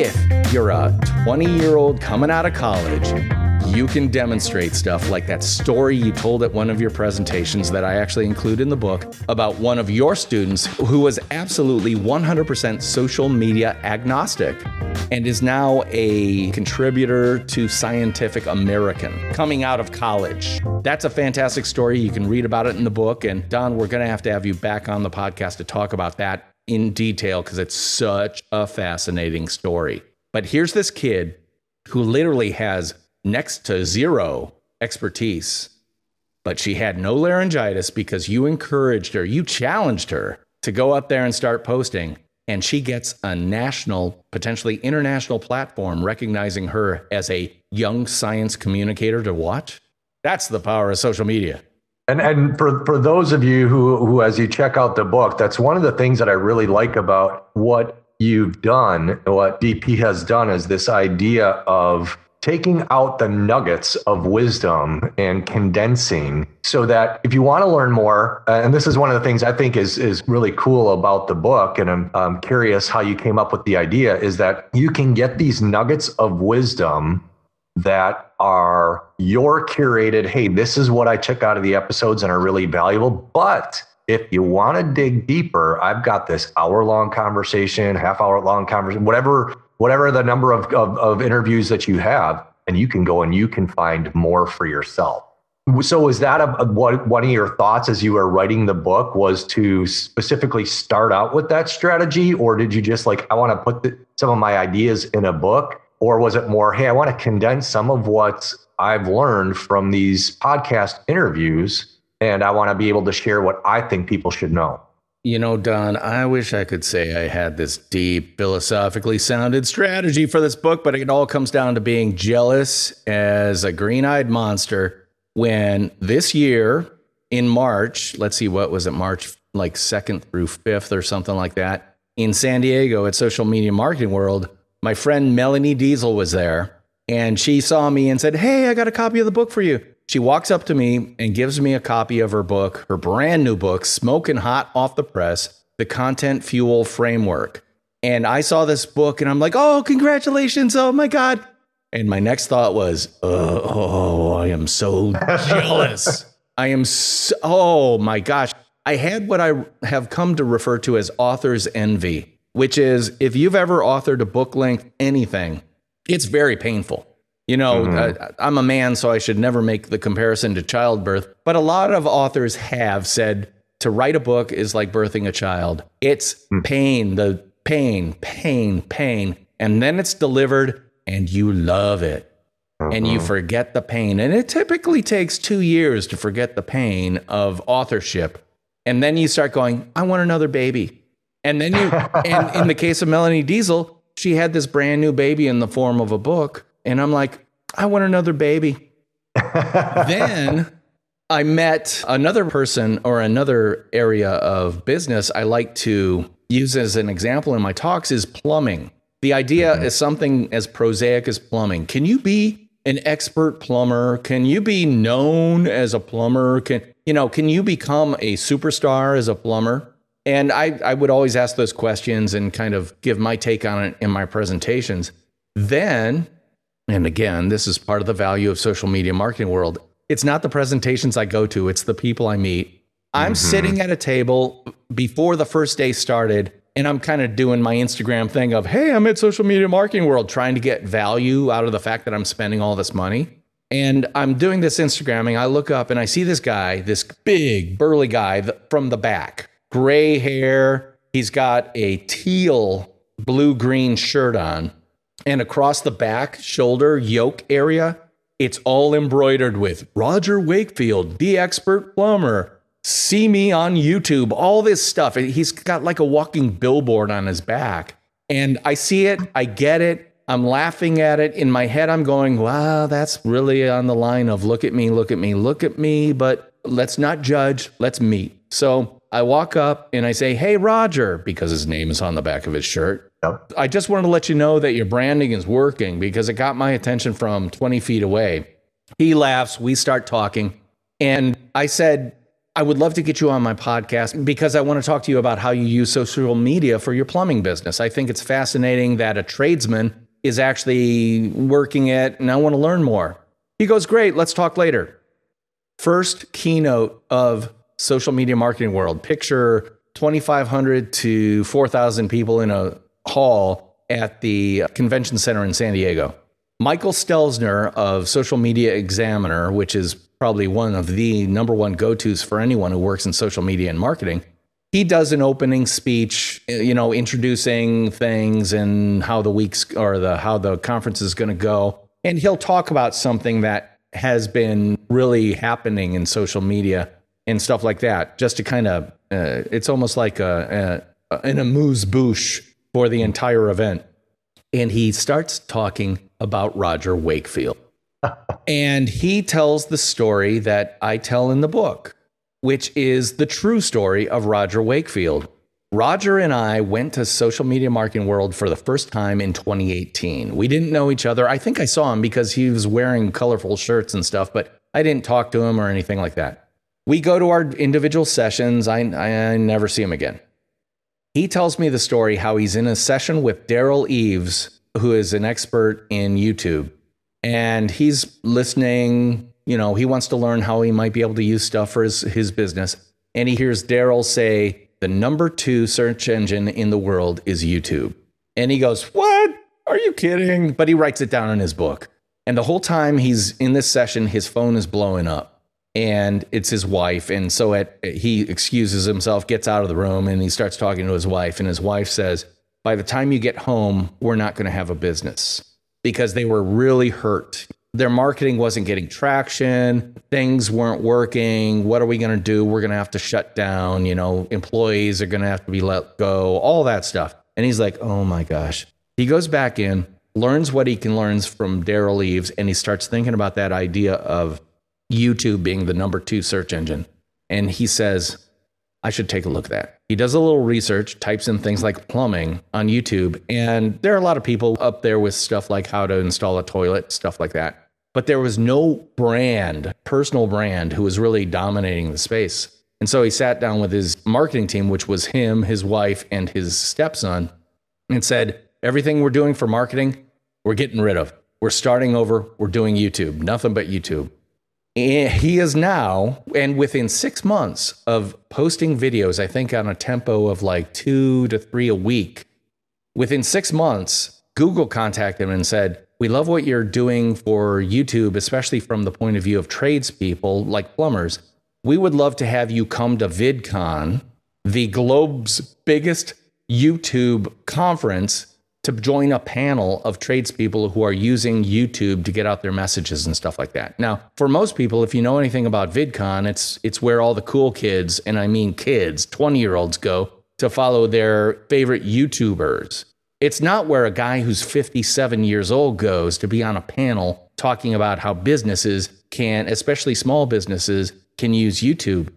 if you're a 20 year old coming out of college, you can demonstrate stuff like that story you told at one of your presentations that I actually include in the book about one of your students who was absolutely 100% social media agnostic and is now a contributor to Scientific American coming out of college. That's a fantastic story. You can read about it in the book. And Don, we're going to have to have you back on the podcast to talk about that in detail because it's such a fascinating story. But here's this kid who literally has next to zero expertise, but she had no laryngitis because you encouraged her, you challenged her to go up there and start posting. And she gets a national, potentially international platform recognizing her as a young science communicator to watch. That's the power of social media. And and for for those of you who who as you check out the book, that's one of the things that I really like about what you've done, what DP has done is this idea of taking out the nuggets of wisdom and condensing so that if you want to learn more uh, and this is one of the things i think is is really cool about the book and I'm, I'm curious how you came up with the idea is that you can get these nuggets of wisdom that are your curated hey this is what i took out of the episodes and are really valuable but if you want to dig deeper i've got this hour long conversation half hour long conversation whatever whatever the number of, of, of interviews that you have, and you can go and you can find more for yourself. So, was that a, a, what, one of your thoughts as you were writing the book was to specifically start out with that strategy, or did you just like I want to put the, some of my ideas in a book, or was it more, hey, I want to condense some of what I've learned from these podcast interviews, and I want to be able to share what I think people should know? You know, Don, I wish I could say I had this deep, philosophically sounded strategy for this book, but it all comes down to being jealous as a green eyed monster when this year in March, let's see, what was it, March like 2nd through 5th or something like that, in San Diego at Social Media Marketing World, my friend Melanie Deziel was there and she saw me and said, Hey, I got a copy of the book for you. She walks up to me and gives me a copy of her book, her brand new book, Smoking Hot Off the Press, The Content Fuel Framework. And I saw this book and I'm like, oh, congratulations. Oh my God. And my next thought was, oh, oh I am so jealous. I am so, oh my gosh. I had what I have come to refer to as author's envy, which is if you've ever authored a book length anything, it's very painful. You know, mm-hmm. uh, I'm a man, so I should never make the comparison to childbirth. But a lot of authors have said to write a book is like birthing a child. It's mm. pain, the pain, pain, pain. And then it's delivered and you love it. And you mm-hmm. forget the pain. And it typically takes two years to forget the pain of authorship. And then you start going, I want another baby. And then you, and in the case of Melanie Deziel, she had this brand new baby in the form of a book and I'm like, I want another baby. then I met another person or another area of business I like to use as an example in my talks is plumbing. The idea mm-hmm. is something as prosaic as plumbing. Can you be an expert plumber? Can you be known as a plumber? Can you know, can you become a superstar as a plumber? And I, I would always ask those questions and kind of give my take on it in my presentations. Then and again, this is part of the value of social media marketing world. It's not the presentations I go to, it's the people I meet. I'm mm-hmm. sitting at a table before the first day started and I'm kind of doing my Instagram thing of, hey, I'm at social media marketing world, trying to get value out of the fact that I'm spending all this money. And I'm doing this Instagramming. I look up and I see this guy, this big, burly guy from the back, gray hair. He's got a teal blue green shirt on and across the back shoulder yoke area, it's all embroidered with Roger Wakefield, the expert plumber. See me on YouTube, all this stuff. He's got like a walking billboard on his back. And I see it, I get it, I'm laughing at it. In my head, I'm going, wow, that's really on the line of look at me, look at me, look at me, but let's not judge, let's meet. So I walk up and I say, hey, Roger, because his name is on the back of his shirt. Yep. I just wanted to let you know that your branding is working because it got my attention from 20 feet away. He laughs. We start talking. And I said, I would love to get you on my podcast because I want to talk to you about how you use social media for your plumbing business. I think it's fascinating that a tradesman is actually working it, and I want to learn more. He goes, Great, let's talk later. First keynote of social media marketing world. Picture 2,500 to 4,000 people in a hall at the convention center in San Diego. Michael Stelzner of Social Media Examiner, which is probably one of the number one go tos for anyone who works in social media and marketing, he does an opening speech, you know, introducing things and how the weeks or the how the conference is going to go, and he'll talk about something that has been really happening in social media and stuff like that, just to kind of, uh, it's almost like a, a an amuse bouche for the entire event. And he starts talking about Roger Wakefield. and he tells the story that I tell in the book, which is the true story of Roger Wakefield. Roger and I went to social media marketing world for the first time in 2018. We didn't know each other. I think I saw him because he was wearing colorful shirts and stuff, but I didn't talk to him or anything like that. We go to our individual sessions. I, I never see him again. He tells me the story how he's in a session with Derral Eves, who is an expert in YouTube and he's listening. You know, he wants to learn how he might be able to use stuff for his, his business. And he hears Derral say, the number two search engine in the world is YouTube. And he goes, What? Are you kidding? But he writes it down in his book. And the whole time he's in this session, his phone is blowing up and it's his wife. And so at, he excuses himself, gets out of the room, and he starts talking to his wife. And his wife says, By the time you get home, we're not going to have a business because they were really hurt. Their marketing wasn't getting traction, things weren't working. What are we going to do? We're going to have to shut down, you know, employees are going to have to be let go, all that stuff. And he's like, "Oh my gosh." He goes back in, learns what he can learn from Derral Eves, and he starts thinking about that idea of YouTube being the number 2 search engine. And he says, I should take a look at that. He does a little research, types in things like plumbing on YouTube, and there are a lot of people up there with stuff like how to install a toilet, stuff like that. But there was no brand, personal brand, who was really dominating the space. And so he sat down with his marketing team, which was him, his wife, and his stepson, and said, Everything we're doing for marketing, we're getting rid of. We're starting over. We're doing YouTube, nothing but YouTube. He is now, and within six months of posting videos, I think on a tempo of like two to three a week, within six months, Google contacted him and said, We love what you're doing for YouTube, especially from the point of view of tradespeople like plumbers. We would love to have you come to VidCon, the globe's biggest YouTube conference to join a panel of tradespeople who are using YouTube to get out their messages and stuff like that. Now, for most people, if you know anything about VidCon, it's it's where all the cool kids, and I mean kids, 20-year-olds go to follow their favorite YouTubers. It's not where a guy who's 57 years old goes to be on a panel talking about how businesses can, especially small businesses, can use YouTube.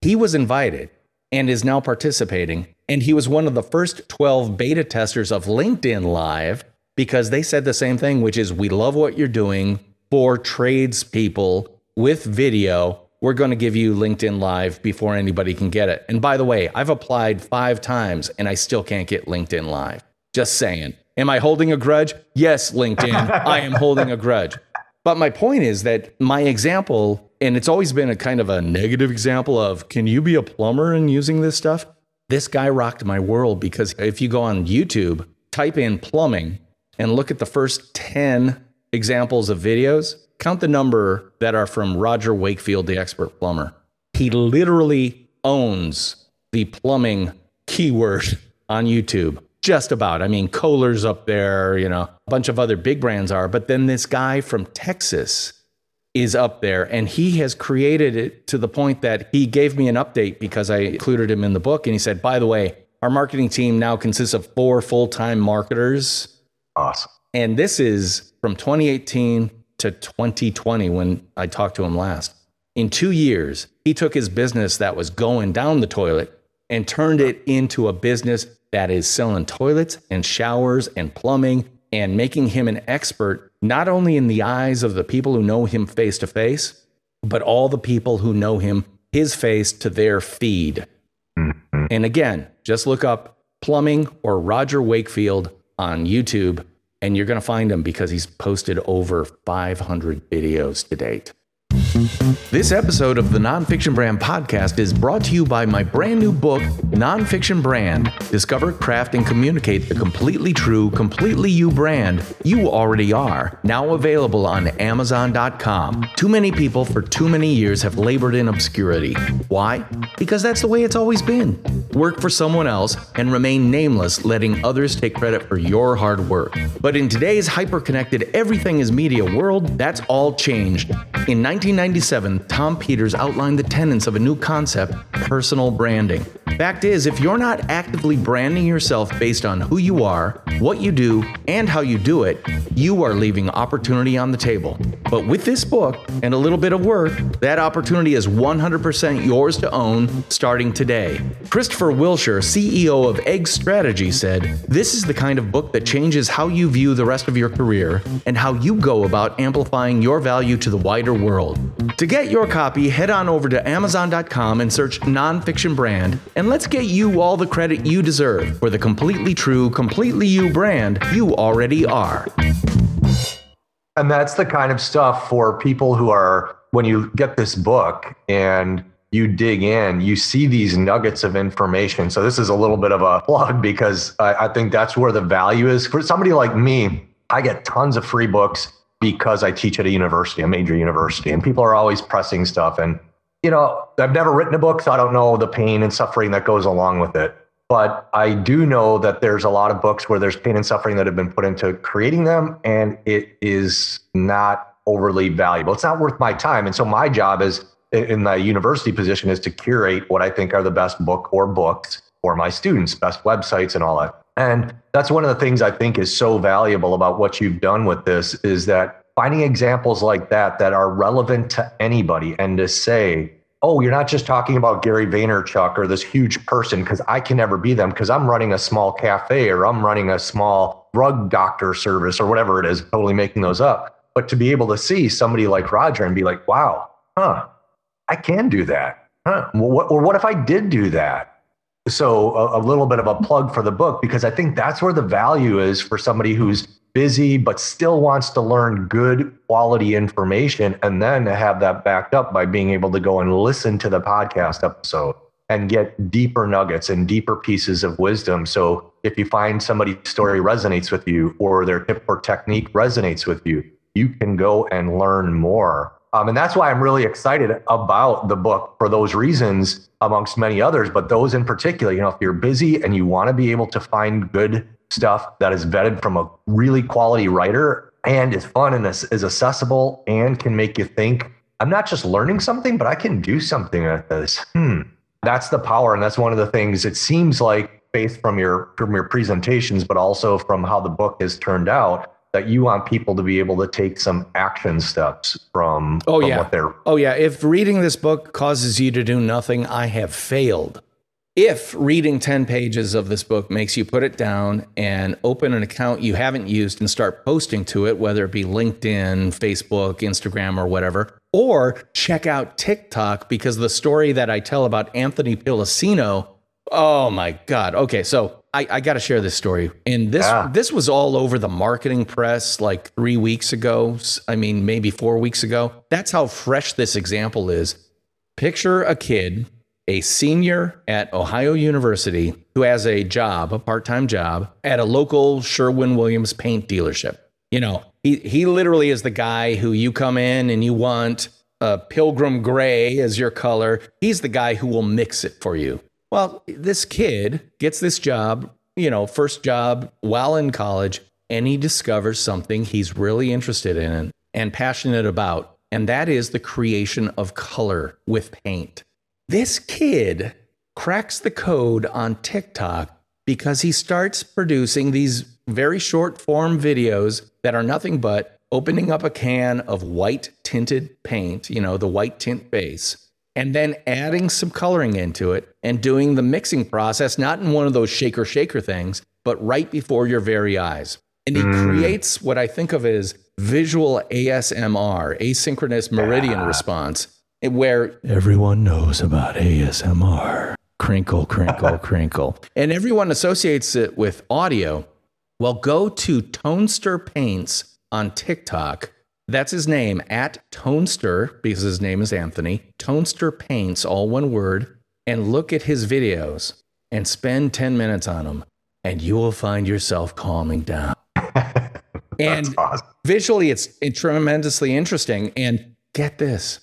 He was invited and is now participating and he was one of the first 12 beta testers of LinkedIn Live because they said the same thing, which is we love what you're doing for tradespeople with video. We're going to give you LinkedIn Live before anybody can get it. And by the way, I've applied five times and I still can't get LinkedIn Live. Just saying. Am I holding a grudge? Yes, LinkedIn, I am holding a grudge. But my point is that my example, and it's always been a kind of a negative example of can you be a plumber and using this stuff? This guy rocked my world because if you go on YouTube, type in plumbing and look at the first 10 examples of videos, count the number that are from Roger Wakefield, the expert plumber. He literally owns the plumbing keyword on YouTube. Just about. I mean, Kohler's up there, you know, a bunch of other big brands are. But then this guy from Texas is up there and he has created it to the point that he gave me an update because I included him in the book and he said, "By the way, our marketing team now consists of four full-time marketers." Awesome. And this is from 2018 to 2020 when I talked to him last. In 2 years, he took his business that was going down the toilet and turned it into a business that is selling toilets and showers and plumbing and making him an expert, not only in the eyes of the people who know him face to face, but all the people who know him his face to their feed. Mm-hmm. And again, just look up plumbing or Roger Wakefield on YouTube, and you're going to find him because he's posted over 500 videos to date. This episode of the Nonfiction Brand podcast is brought to you by my brand new book, Nonfiction Brand Discover, Craft, and Communicate the Completely True, Completely You brand you already are. Now available on Amazon.com. Too many people for too many years have labored in obscurity. Why? Because that's the way it's always been. Work for someone else and remain nameless, letting others take credit for your hard work. But in today's hyper connected, everything is media world, that's all changed. In 1990, 1997, Tom Peters outlined the tenets of a new concept personal branding. Fact is, if you're not actively branding yourself based on who you are, what you do, and how you do it, you are leaving opportunity on the table. But with this book and a little bit of work, that opportunity is 100% yours to own starting today. Christopher Wilshire, CEO of Egg Strategy, said, This is the kind of book that changes how you view the rest of your career and how you go about amplifying your value to the wider world. To get your copy, head on over to Amazon.com and search Nonfiction Brand, and let's get you all the credit you deserve for the completely true, completely you brand you already are. And that's the kind of stuff for people who are, when you get this book and you dig in, you see these nuggets of information. So, this is a little bit of a plug because I, I think that's where the value is. For somebody like me, I get tons of free books because I teach at a university, a major university, and people are always pressing stuff. And, you know, I've never written a book, so I don't know the pain and suffering that goes along with it. But I do know that there's a lot of books where there's pain and suffering that have been put into creating them, and it is not overly valuable. It's not worth my time. And so my job is in the university position is to curate what I think are the best book or books for my students, best websites and all that. And that's one of the things I think is so valuable about what you've done with this is that finding examples like that that are relevant to anybody and to say, oh, you're not just talking about Gary Vaynerchuk or this huge person because I can never be them because I'm running a small cafe or I'm running a small drug doctor service or whatever it is, totally making those up. But to be able to see somebody like Roger and be like, wow, huh, I can do that. Huh. Well, what, or what if I did do that? So a, a, little bit of a plug for the book because I think that's where the value is for somebody who's busy but still wants to learn good quality information and then have that backed up by being able to go and listen to the podcast episode and get deeper nuggets and deeper pieces of wisdom. So if you find somebody's story resonates with you or their tip or technique resonates with you, you can go and learn more um, and that's why I'm really excited about the book for those reasons, amongst many others. But those in particular, you know, if you're busy and you want to be able to find good stuff that is vetted from a really quality writer and is fun and is, is accessible and can make you think, I'm not just learning something, but I can do something with this. Hmm. That's the power. And that's one of the things it seems like based from your from your presentations, but also from how the book has turned out that you want people to be able to take some action steps from, oh, from yeah. what they're. Oh, yeah. If reading this book causes you to do nothing, I have failed. If reading 10 pages of this book makes you put it down and open an account you haven't used and start posting to it, whether it be LinkedIn, Facebook, Instagram, or whatever, or check out TikTok because the story that I tell about Anthony Piloseno, oh my God. Okay, so I, I got to share this story. And this yeah. this was all over the marketing press like three weeks ago. I mean, maybe four weeks ago. That's how fresh this example is. Picture a kid, a senior at Ohio University, who has a job, a part time job at a local Sherwin Williams paint dealership. You know, he he literally is the guy who you come in and you want a pilgrim gray as your color. He's the guy who will mix it for you. Well, this kid gets this job, you know, first job while in college, and he discovers something he's really interested in and passionate about, and that is the creation of color with paint. This kid cracks the code on TikTok because he starts producing these very short form videos that are nothing but opening up a can of white tinted paint, you know, the white tint base, and then adding some coloring into it and doing the mixing process, not in one of those shaker shaker things, but right before your very eyes. And he mm. creates what I think of as visual ASMR, asynchronous meridian yeah. response. where everyone knows about ASMR. Crinkle, crinkle, crinkle. And everyone associates it with audio. Well, go to Tonester Paints on TikTok. That's his name, at Tonester, because his name is Anthony. Tonester Paints, all one word. And look at his videos and spend 10 minutes on them, and you will find yourself calming down. and awesome. visually, it's tremendously interesting. And get this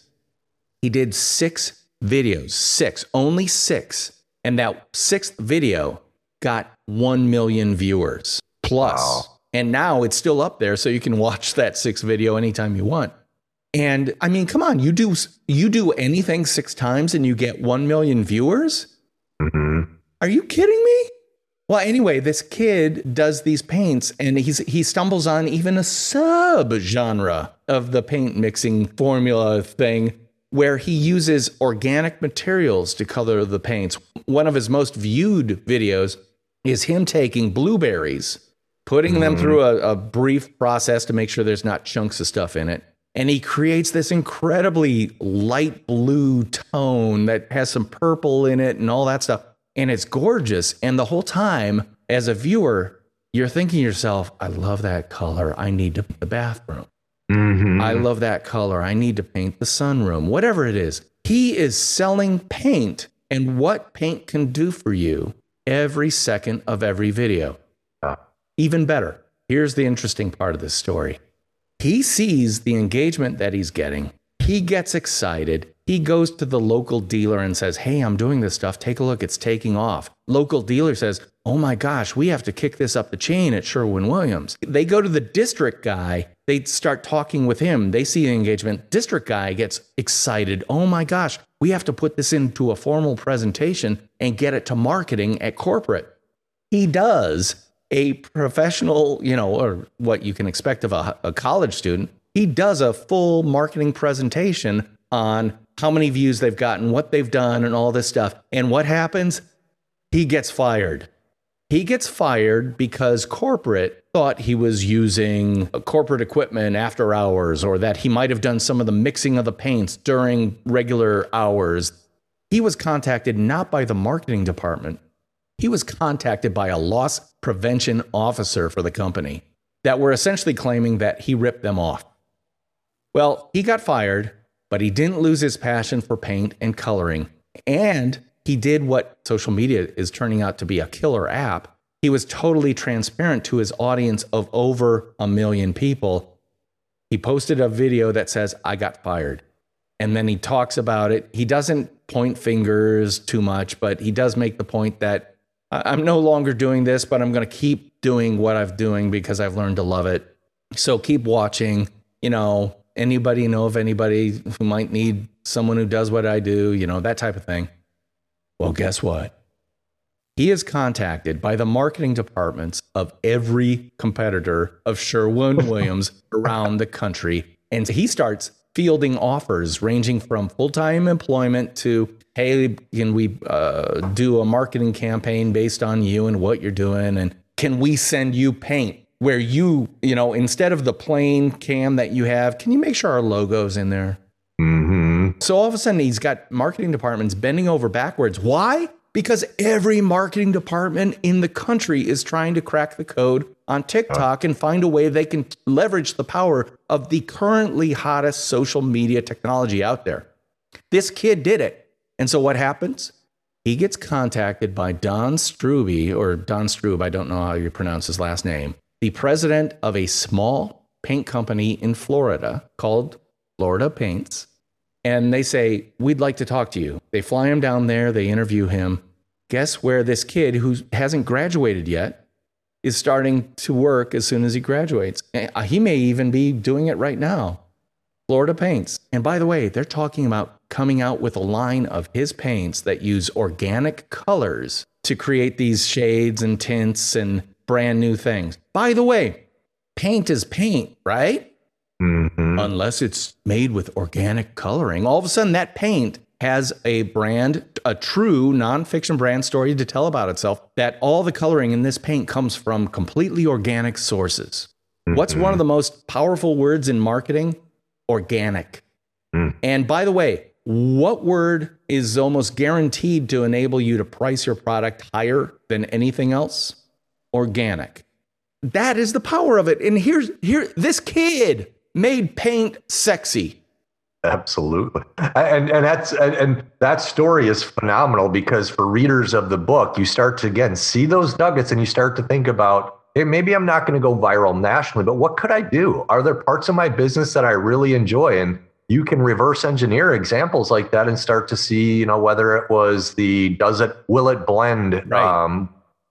he did six videos, six, only six. And that sixth video got 1 million viewers plus. Wow. And now it's still up there. So you can watch that sixth video anytime you want. And I mean, come on, you do you do anything six times and you get 1 million viewers? Mm-hmm. Are you kidding me? Well, anyway, this kid does these paints and he's he stumbles on even a sub genre of the paint mixing formula thing where he uses organic materials to color the paints. One of his most viewed videos is him taking blueberries, putting mm-hmm. them through a, a, brief process to make sure there's not chunks of stuff in it. And he creates this incredibly light blue tone that has some purple in it and all that stuff. And it's gorgeous. And the whole time, as a viewer, you're thinking to yourself, I love that color. I need to put the bathroom. Mm-hmm. I love that color. I need to paint the sunroom, whatever it is. He is selling paint and what paint can do for you every second of every video. Even better, here's the interesting part of this story. He sees the engagement that he's getting, he gets excited, he goes to the local dealer and says, Hey, I'm doing this stuff. Take a look. It's taking off. Local dealer says, Oh my gosh, we have to kick this up the chain at Sherwin Williams. They go to the district guy. They start talking with him. They see the engagement. District guy gets excited. Oh my gosh, we have to put this into a formal presentation and get it to marketing at corporate. He does a professional, you know, or what you can expect of a, a college student. He does a full marketing presentation on how many views they've gotten, what they've done, and all this stuff. And what happens? He gets fired. He gets fired because corporate thought he was using corporate equipment after hours or that he might have done some of the mixing of the paints during regular hours. He was contacted not by the marketing department, he was contacted by a loss prevention officer for the company that were essentially claiming that he ripped them off. Well, he got fired but he didn't lose his passion for paint and coloring. And he did what social media is turning out to be a killer app. He was totally transparent to his audience of over a million people. He posted a video that says, I got fired. And then he talks about it. He doesn't point fingers too much, but he does make the point that I'm no longer doing this, but I'm going to keep doing what I've doing because I've learned to love it. So keep watching. You know, anybody know of anybody who might need someone who does what I do, you know, that type of thing. Well, guess what? He is contacted by the marketing departments of every competitor of Sherwin Williams around the country. And he starts fielding offers ranging from full time employment to, hey, can we uh, do a marketing campaign based on you and what you're doing? And can we send you paint where you, you know, instead of the plain cam that you have, can you make sure our logo's in there? Mm-hmm. So all of a sudden, he's got marketing departments bending over backwards. Why? Because every marketing department in the country is trying to crack the code on TikTok and find a way they can leverage the power of the currently hottest social media technology out there. This kid did it. And so what happens? He gets contacted by Don Struby, or Don Strube, I don't know how you pronounce his last name the president of a small paint company in Florida called Florida Paints. And they say, We'd like to talk to you. They fly him down there, they interview him. Guess where this kid who hasn't graduated yet is starting to work as soon as he graduates? Uh, he may even be doing it right now. Florida Paints. And by the way, they're talking about coming out with a line of his paints that use organic colors to create these shades and tints and brand new things. By the way, paint is paint, right? Mm-hmm. Unless it's made with organic coloring. All of a sudden, that paint has a brand, a true nonfiction brand story to tell about itself, that all the coloring in this paint comes from completely organic sources. Mm-hmm. What's one of the most powerful words in marketing? Organic. Mm. And by the way, what word is almost guaranteed to enable you to price your product higher than anything else? Organic. That is the power of it. And here's here this kid made paint sexy. Absolutely. And and that's and, and that story is phenomenal because for readers of the book, you start to again see those nuggets and you start to think about hey, maybe I'm not going to go viral nationally, but what could I do? Are there parts of my business that I really enjoy? And you can reverse engineer examples like that and start to see, you know, whether it was the does it, will it blend, right. um,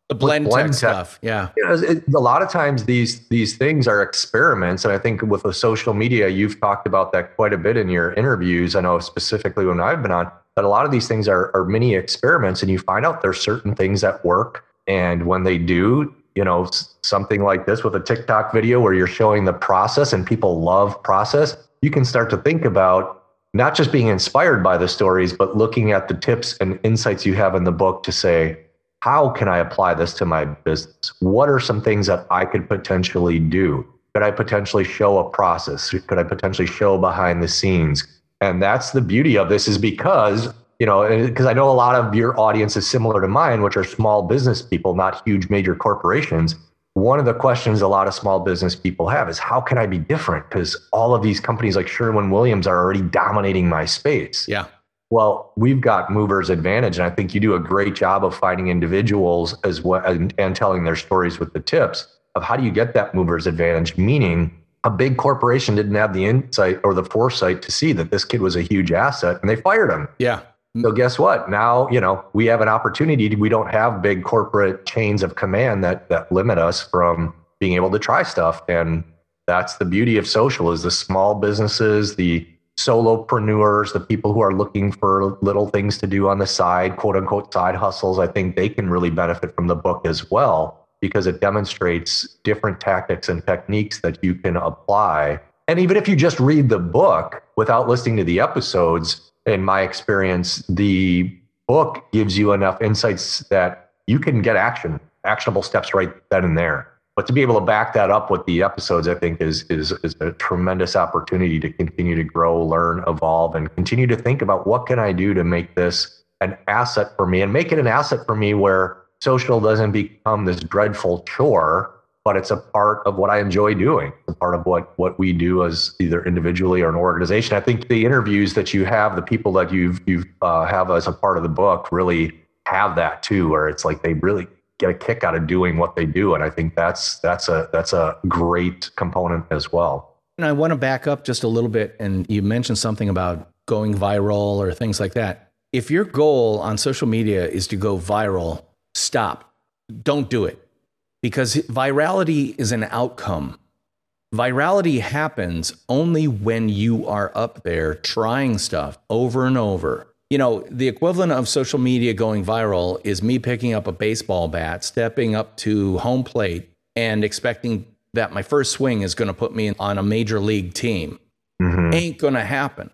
the blend, Blendtec, stuff. Yeah. You know, it, a lot of times these these things are experiments. And I think with the social media, you've talked about that quite a bit in your interviews. I know specifically when I've been on, that a lot of these things are, are mini experiments and you find out there's certain things that work. And when they do, you know, something like this with a TikTok video where you're showing the process and people love process, you can start to think about not just being inspired by the stories, but looking at the tips and insights you have in the book to say, how can I apply this to my business? What are some things that I could potentially do? Could I potentially show a process? Could I potentially show behind the scenes? And that's the beauty of this is because, you know, because I know a lot of your audience is similar to mine, which are small business people, not huge major corporations. One of the questions a lot of small business people have is how can I be different? Because all of these companies like Sherwin Williams are already dominating my space. Yeah. Well, we've got movers advantage, and I think you do a great job of finding individuals as well and, and telling their stories with the tips of how do you get that movers advantage. Meaning, a big corporation didn't have the insight or the foresight to see that this kid was a huge asset, and they fired him. Yeah. So guess what? Now you know we have an opportunity. We don't have big corporate chains of command that that limit us from being able to try stuff, and that's the beauty of social: is the small businesses, the solopreneurs, the people who are looking for little things to do on the side, quote unquote side hustles, I think they can really benefit from the book as well because it demonstrates different tactics and techniques that you can apply. And even if you just read the book without listening to the episodes, in my experience, the book gives you enough insights that you can get action, actionable steps right then and there. But to be able to back that up with the episodes, I think is is is a tremendous opportunity to continue to grow, learn, evolve, and continue to think about what can I do to make this an asset for me and make it an asset for me where social doesn't become this dreadful chore, but it's a part of what I enjoy doing, a part of what what we do as either individually or an organization. I think the interviews that you have, the people that you've you uh, have as a part of the book, really have that too, where it's like they really get a kick out of doing what they do. And i think that's that's a that's a great component as well. And i want to back up just a little bit and you mentioned something about going viral or things like that. If your goal on social media is to go viral stop. Don't do it because virality is an outcome virality happens only when you are up there trying stuff over and over you know, the equivalent of social media going viral is me picking up a baseball bat, stepping up to home plate, and expecting that my first swing is going to put me on a major league team. Mm-hmm. Ain't going to happen.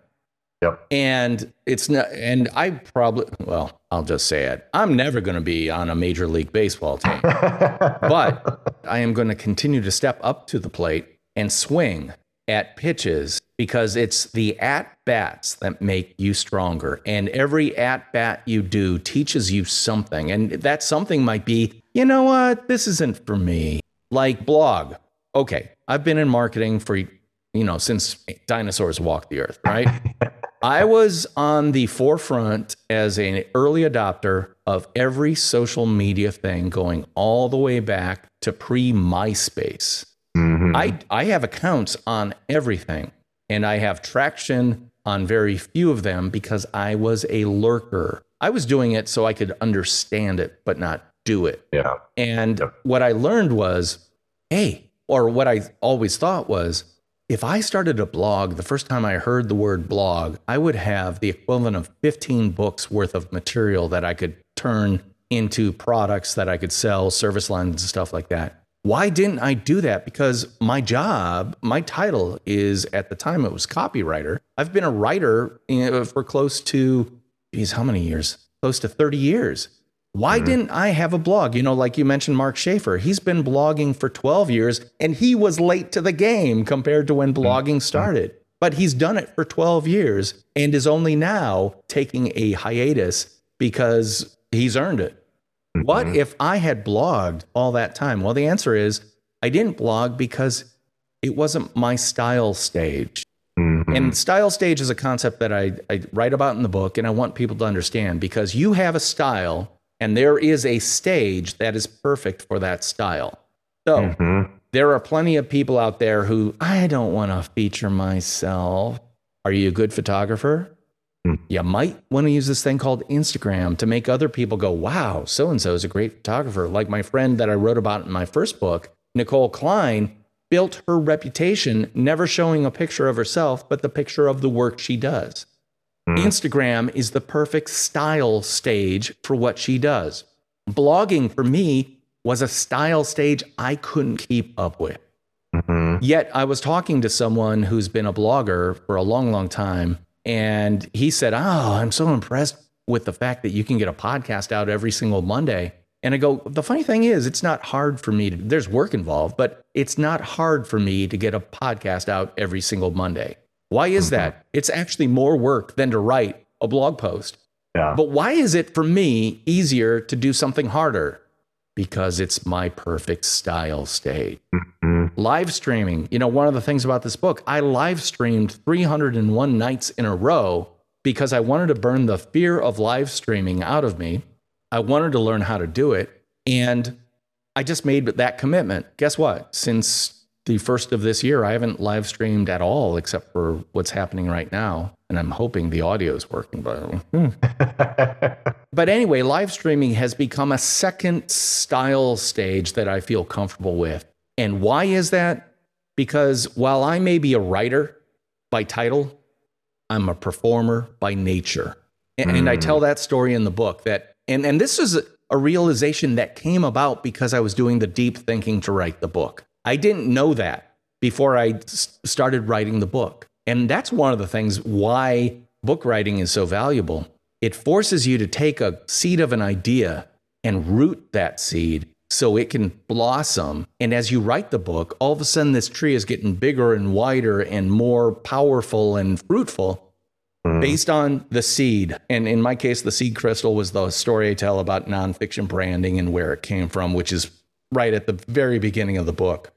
Yep. And it's not, and I probably, well, I'll just say it. I'm never going to be on a major league baseball team, but I am going to continue to step up to the plate and swing at pitches because it's the at bats that make you stronger. And every at bat you do teaches you something. And that something might be, you know what, this isn't for me. Like blog. Okay, I've been in marketing for, you know, since dinosaurs walked the earth, right? I was on the forefront as an early adopter of every social media thing going all the way back to pre MySpace. Mm-hmm. I, I have accounts on everything and I have traction on very few of them because I was a lurker. I was doing it so I could understand it, but not do it. Yeah. And what I learned was, hey, or what I always thought was, if I started a blog, the first time I heard the word blog, I would have the equivalent of 15 books worth of material that I could turn into products that I could sell, service lines and stuff like that. Why didn't I do that? Because my job, my title is at the time it was copywriter. I've been a writer eh, for close to, geez, how many years? Close to 30 years. Why mm-hmm. didn't I have a blog? You know, like you mentioned, Mark Schaefer, he's been blogging for 12 years and he was late to the game compared to when blogging mm-hmm. started. but he's done it for 12 years and is only now taking a hiatus because he's earned it. Mm-hmm. What if I had blogged all that time? Well, the answer is I didn't blog because it wasn't my style stage. Mm-hmm. And style stage is a concept that I, I write about in the book, and I want people to understand because you have a style and there is a stage that is perfect for that style. So mm-hmm. there are plenty of people out there who I don't want to feature myself. Are you a good photographer? Mm. You might want to use this thing called Instagram to make other people go, wow, so and so is a great photographer. Like my friend that I wrote about in my first book, Nicole Klein, built her reputation never showing a picture of herself, but the picture of the work she does. Mm. Instagram is the perfect style stage for what she does. Blogging for me was a style stage I couldn't keep up with. Mm-hmm. Yet I was talking to someone who's been a blogger for a long, long time. And he said, Oh, I'm so impressed with the fact that you can get a podcast out every single Monday. And I go, the funny thing is, it's not hard for me to, there's work involved, but it's not hard for me to get a podcast out every single Monday. Why is mm-hmm. that? It's actually more work than to write a blog post. Yeah. But why is it for me easier to do something harder? Because it's my perfect style stage. Mm-hmm. Live streaming, you know, one of the things about this book, I live streamed 301 nights in a row because I wanted to burn the fear of live streaming out of me I wanted to learn how to do it. And I just made that commitment. Guess what? Since the first of this year, I haven't live streamed at all except for what's happening right now. And I'm hoping the audio is working. But, hmm. but anyway, live streaming has become a second style stage that I feel comfortable with. And why is that? Because while I may be a writer by title, I'm a performer by nature. And, mm. and I tell that story in the book that and, and this is a realization that came about because I was doing the deep thinking to write the book. I didn't know that before I started writing the book. And that's one of the things why book writing is so valuable. It forces you to take a seed of an idea and root that seed so it can blossom. And as you write the book, all of a sudden this tree is getting bigger and wider and more powerful and fruitful mm. based on the seed. And in my case, the seed crystal was the story I tell about nonfiction branding and where it came from, which is right at the very beginning of the book.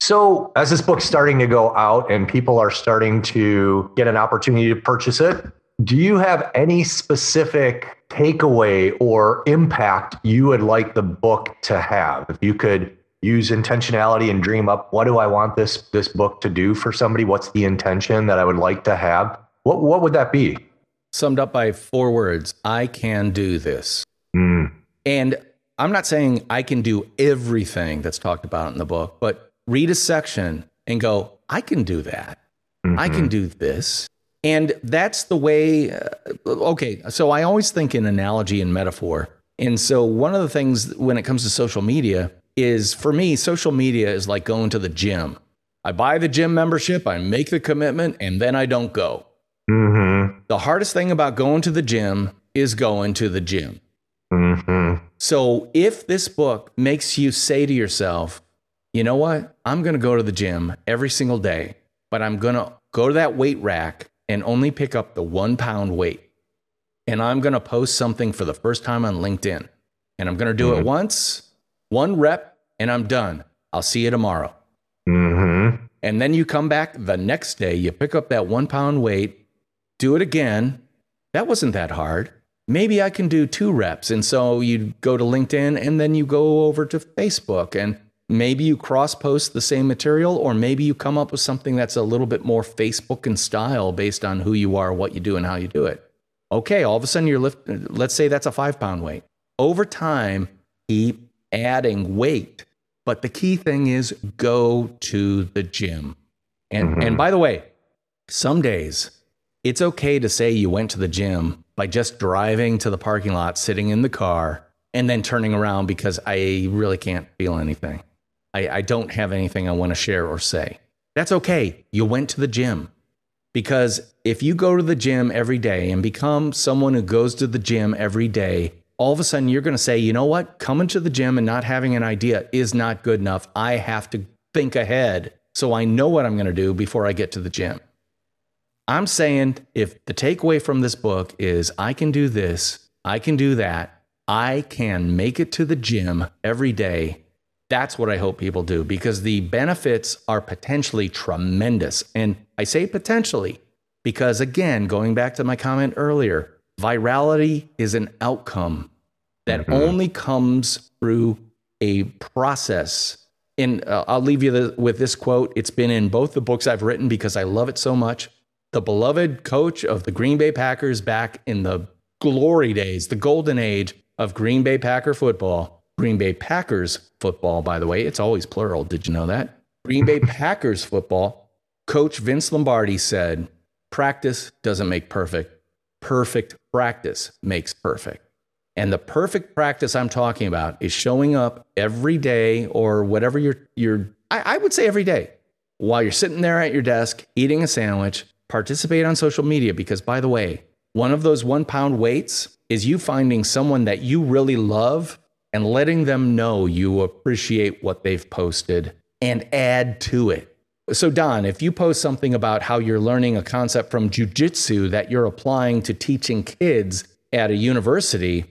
So, as this book's starting to go out and people are starting to get an opportunity to purchase it, do you have any specific takeaway or impact you would like the book to have? If you could use intentionality and dream up, what do I want this this book to do for somebody? What's the intention that I would like to have? What what would that be? Summed up by four words: I can do this. Mm. And I'm not saying I can do everything that's talked about in the book, but read a section and go, I can do that. Mm-hmm. I can mm-hmm. do this. And that's the way. Uh, okay, so I always think in analogy and metaphor. And so one of the things when it comes to social media is for me, social media is like going to the gym. I buy the gym membership, I make the commitment, and then I don't go. Mm-hmm. The hardest thing about going to the gym is going to the gym. Mm-hmm. So if this book makes you say to yourself, you know what? I'm going to go to the gym every single day, but I'm going to go to that weight rack and only pick up the one pound weight. And I'm going to post something for the first time on LinkedIn. And I'm going to do mm-hmm. it once, one rep, and I'm done. I'll see you tomorrow. Mm-hmm. And then you come back the next day, you pick up that one pound weight, do it again. That wasn't that hard. Maybe I can do two reps. And so you go to LinkedIn and then you go over to Facebook and maybe you cross post the same material, or maybe you come up with something that's a little bit more Facebook in style based on who you are, what you do, and how you do it. Okay, all of a sudden you're lift, let's say that's a five pound weight. Over time, keep adding weight. But the key thing is go to the gym. And, mm-hmm. and by the way, some days it's okay to say you went to the gym by just driving to the parking lot, sitting in the car, and then turning around because I really can't feel anything. I, I don't have anything I want to share or say. That's okay. You went to the gym. Because if you go to the gym every day and become someone who goes to the gym every day, all of a sudden you're going to say, you know what? Coming to the gym and not having an idea is not good enough. I have to think ahead so I know what I'm going to do before I get to the gym. I'm saying if the takeaway from this book is I can do this, I can do that, I can make it to the gym every day. That's what I hope people do because the benefits are potentially tremendous. And I say potentially because, again, going back to my comment earlier, virality is an outcome that mm-hmm. only comes through a process. And uh, I'll leave you the, with this quote. It's been in both the books I've written because I love it so much. The beloved coach of the Green Bay Packers back in the glory days, the golden age of Green Bay Packer football. Green Bay Packers football, by the way, it's always plural. Did you know that? Green Bay Packers football. Coach Vince Lombardi said, Practice doesn't make perfect. Perfect practice makes perfect. And the perfect practice I'm talking about is showing up every day or whatever you're, you're I, I would say every day while you're sitting there at your desk eating a sandwich, participate on social media. Because by the way, one of those one pound weights is you finding someone that you really love and letting them know you appreciate what they've posted and add to it. So, Don, if you post something about how you're learning a concept from jujitsu that you're applying to teaching kids at a university,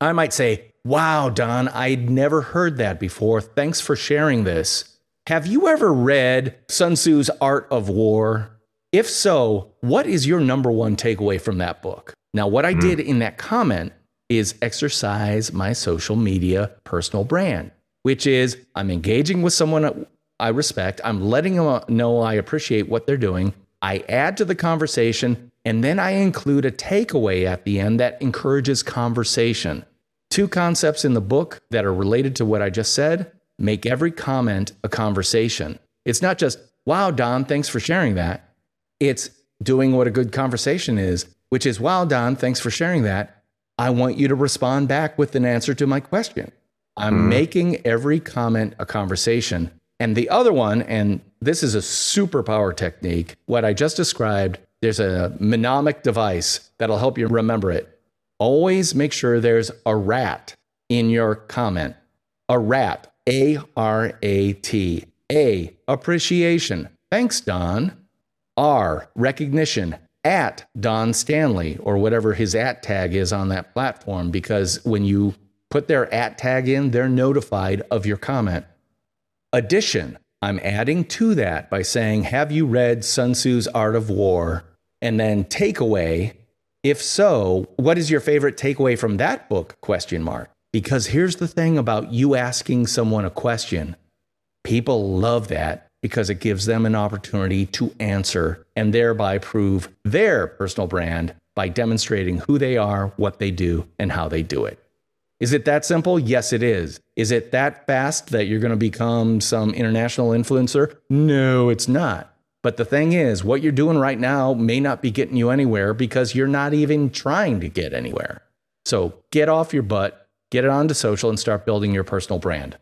I might say, Wow, Don, I'd never heard that before. Thanks for sharing this. Have you ever read Sun Tzu's Art of War? If so, what is your number one takeaway from that book? Now, what I mm. did in that comment is exercise my social media personal brand, which is I'm engaging with someone I respect, I'm letting them know I appreciate what they're doing. I add to the conversation, and then I include a takeaway at the end that encourages conversation. Two concepts in the book that are related to what I just said make every comment a conversation. It's not just, wow, Don, thanks for sharing that. It's doing what a good conversation is, which is, wow, Don, thanks for sharing that. I want you to respond back with an answer to my question. I'm mm making every comment a conversation. And the other one, and this is a superpower technique, what I just described, there's a mnemonic device that'll help you remember it. Always make sure there's a rat in your comment. A rat, A R A T. A, appreciation. Thanks, Don. R, recognition at Don Stanley or whatever his at tag is on that platform, because when you put their at tag in, they're notified of your comment. Addition, I'm adding to that by saying, Have you read Sun Tzu's Art of War? And then takeaway, if so, what is your favorite takeaway from that book? Question mark. Because here's the thing about you asking someone a question. People love that because it gives them an opportunity to answer and thereby prove their personal brand by demonstrating who they are, what they do, and how they do it. Is it that simple? Yes, it is. Is it that fast that you're going to become some international influencer? No, it's not. But the thing is, what you're doing right now may not be getting you anywhere because you're not even trying to get anywhere. So get off your butt, get it onto social, and start building your personal brand.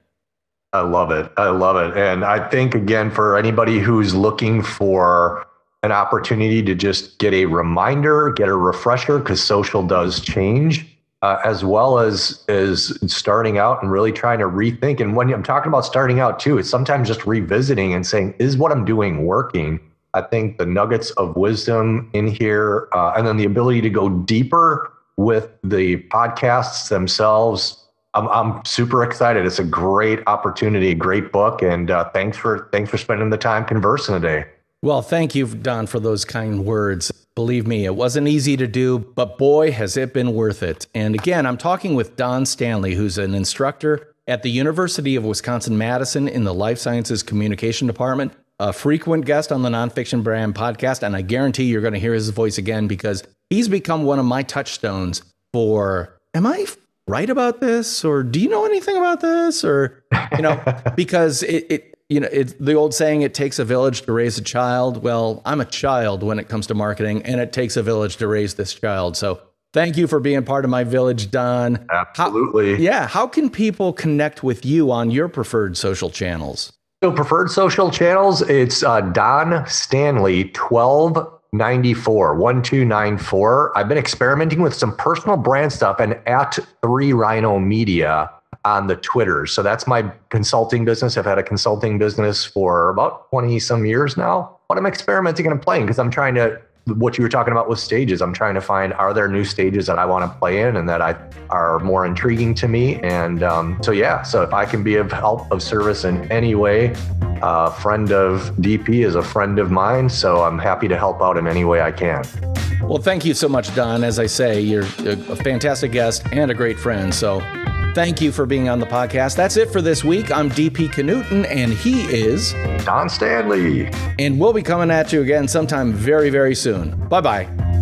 I love it. I love it. And I think, again, for anybody who's looking for an opportunity to just get a reminder, get a refresher, because social does change uh, as well as as starting out and really trying to rethink. And when I'm talking about starting out too, it's sometimes just revisiting and saying, "Is what I'm doing working?" I think the nuggets of wisdom in here, uh, and then the ability to go deeper with the podcasts themselves. I'm, I'm super excited. It's a great opportunity, great book, and uh, thanks for thanks for spending the time conversing today. Well, thank you, Don, for those kind words. Believe me, it wasn't easy to do, but boy, has it been worth it. And again, I'm talking with Don Stanley, who's an instructor at the University of Wisconsin Madison in the Life Sciences Communication Department, a frequent guest on the Nonfiction Brand podcast. And I guarantee you're going to hear his voice again because he's become one of my touchstones for, am I right about this? Or do you know anything about this? Or, you know, because it, it you know, it's the old saying, it takes a village to raise a child. Well, I'm a child when it comes to marketing, and it takes a village to raise this child. So thank you for being part of my village, Don. Absolutely. How, yeah. How can people connect with you on your preferred social channels? So, preferred social channels, it's uh, Don Stanley 1294, 1294. I've been experimenting with some personal brand stuff and at 3 Rhino Media on the Twitter. So that's my consulting business. I've had a consulting business for about 20 some years now, but I'm experimenting and playing because I'm trying to what you were talking about with stages. I'm trying to find are there new stages that I want to play in and that I are more intriguing to me. And um, so yeah, so if I can be of help of service in any way, a friend of DP is a friend of mine, so I'm happy to help out in any way I can. Well, thank you so much, Don. As I say, you're a fantastic guest and a great friend. So thank you for being on the podcast. That's it for this week. I'm DP Knudten, and he is Don Stanley. And we'll be coming at you again sometime very, very soon. Bye bye.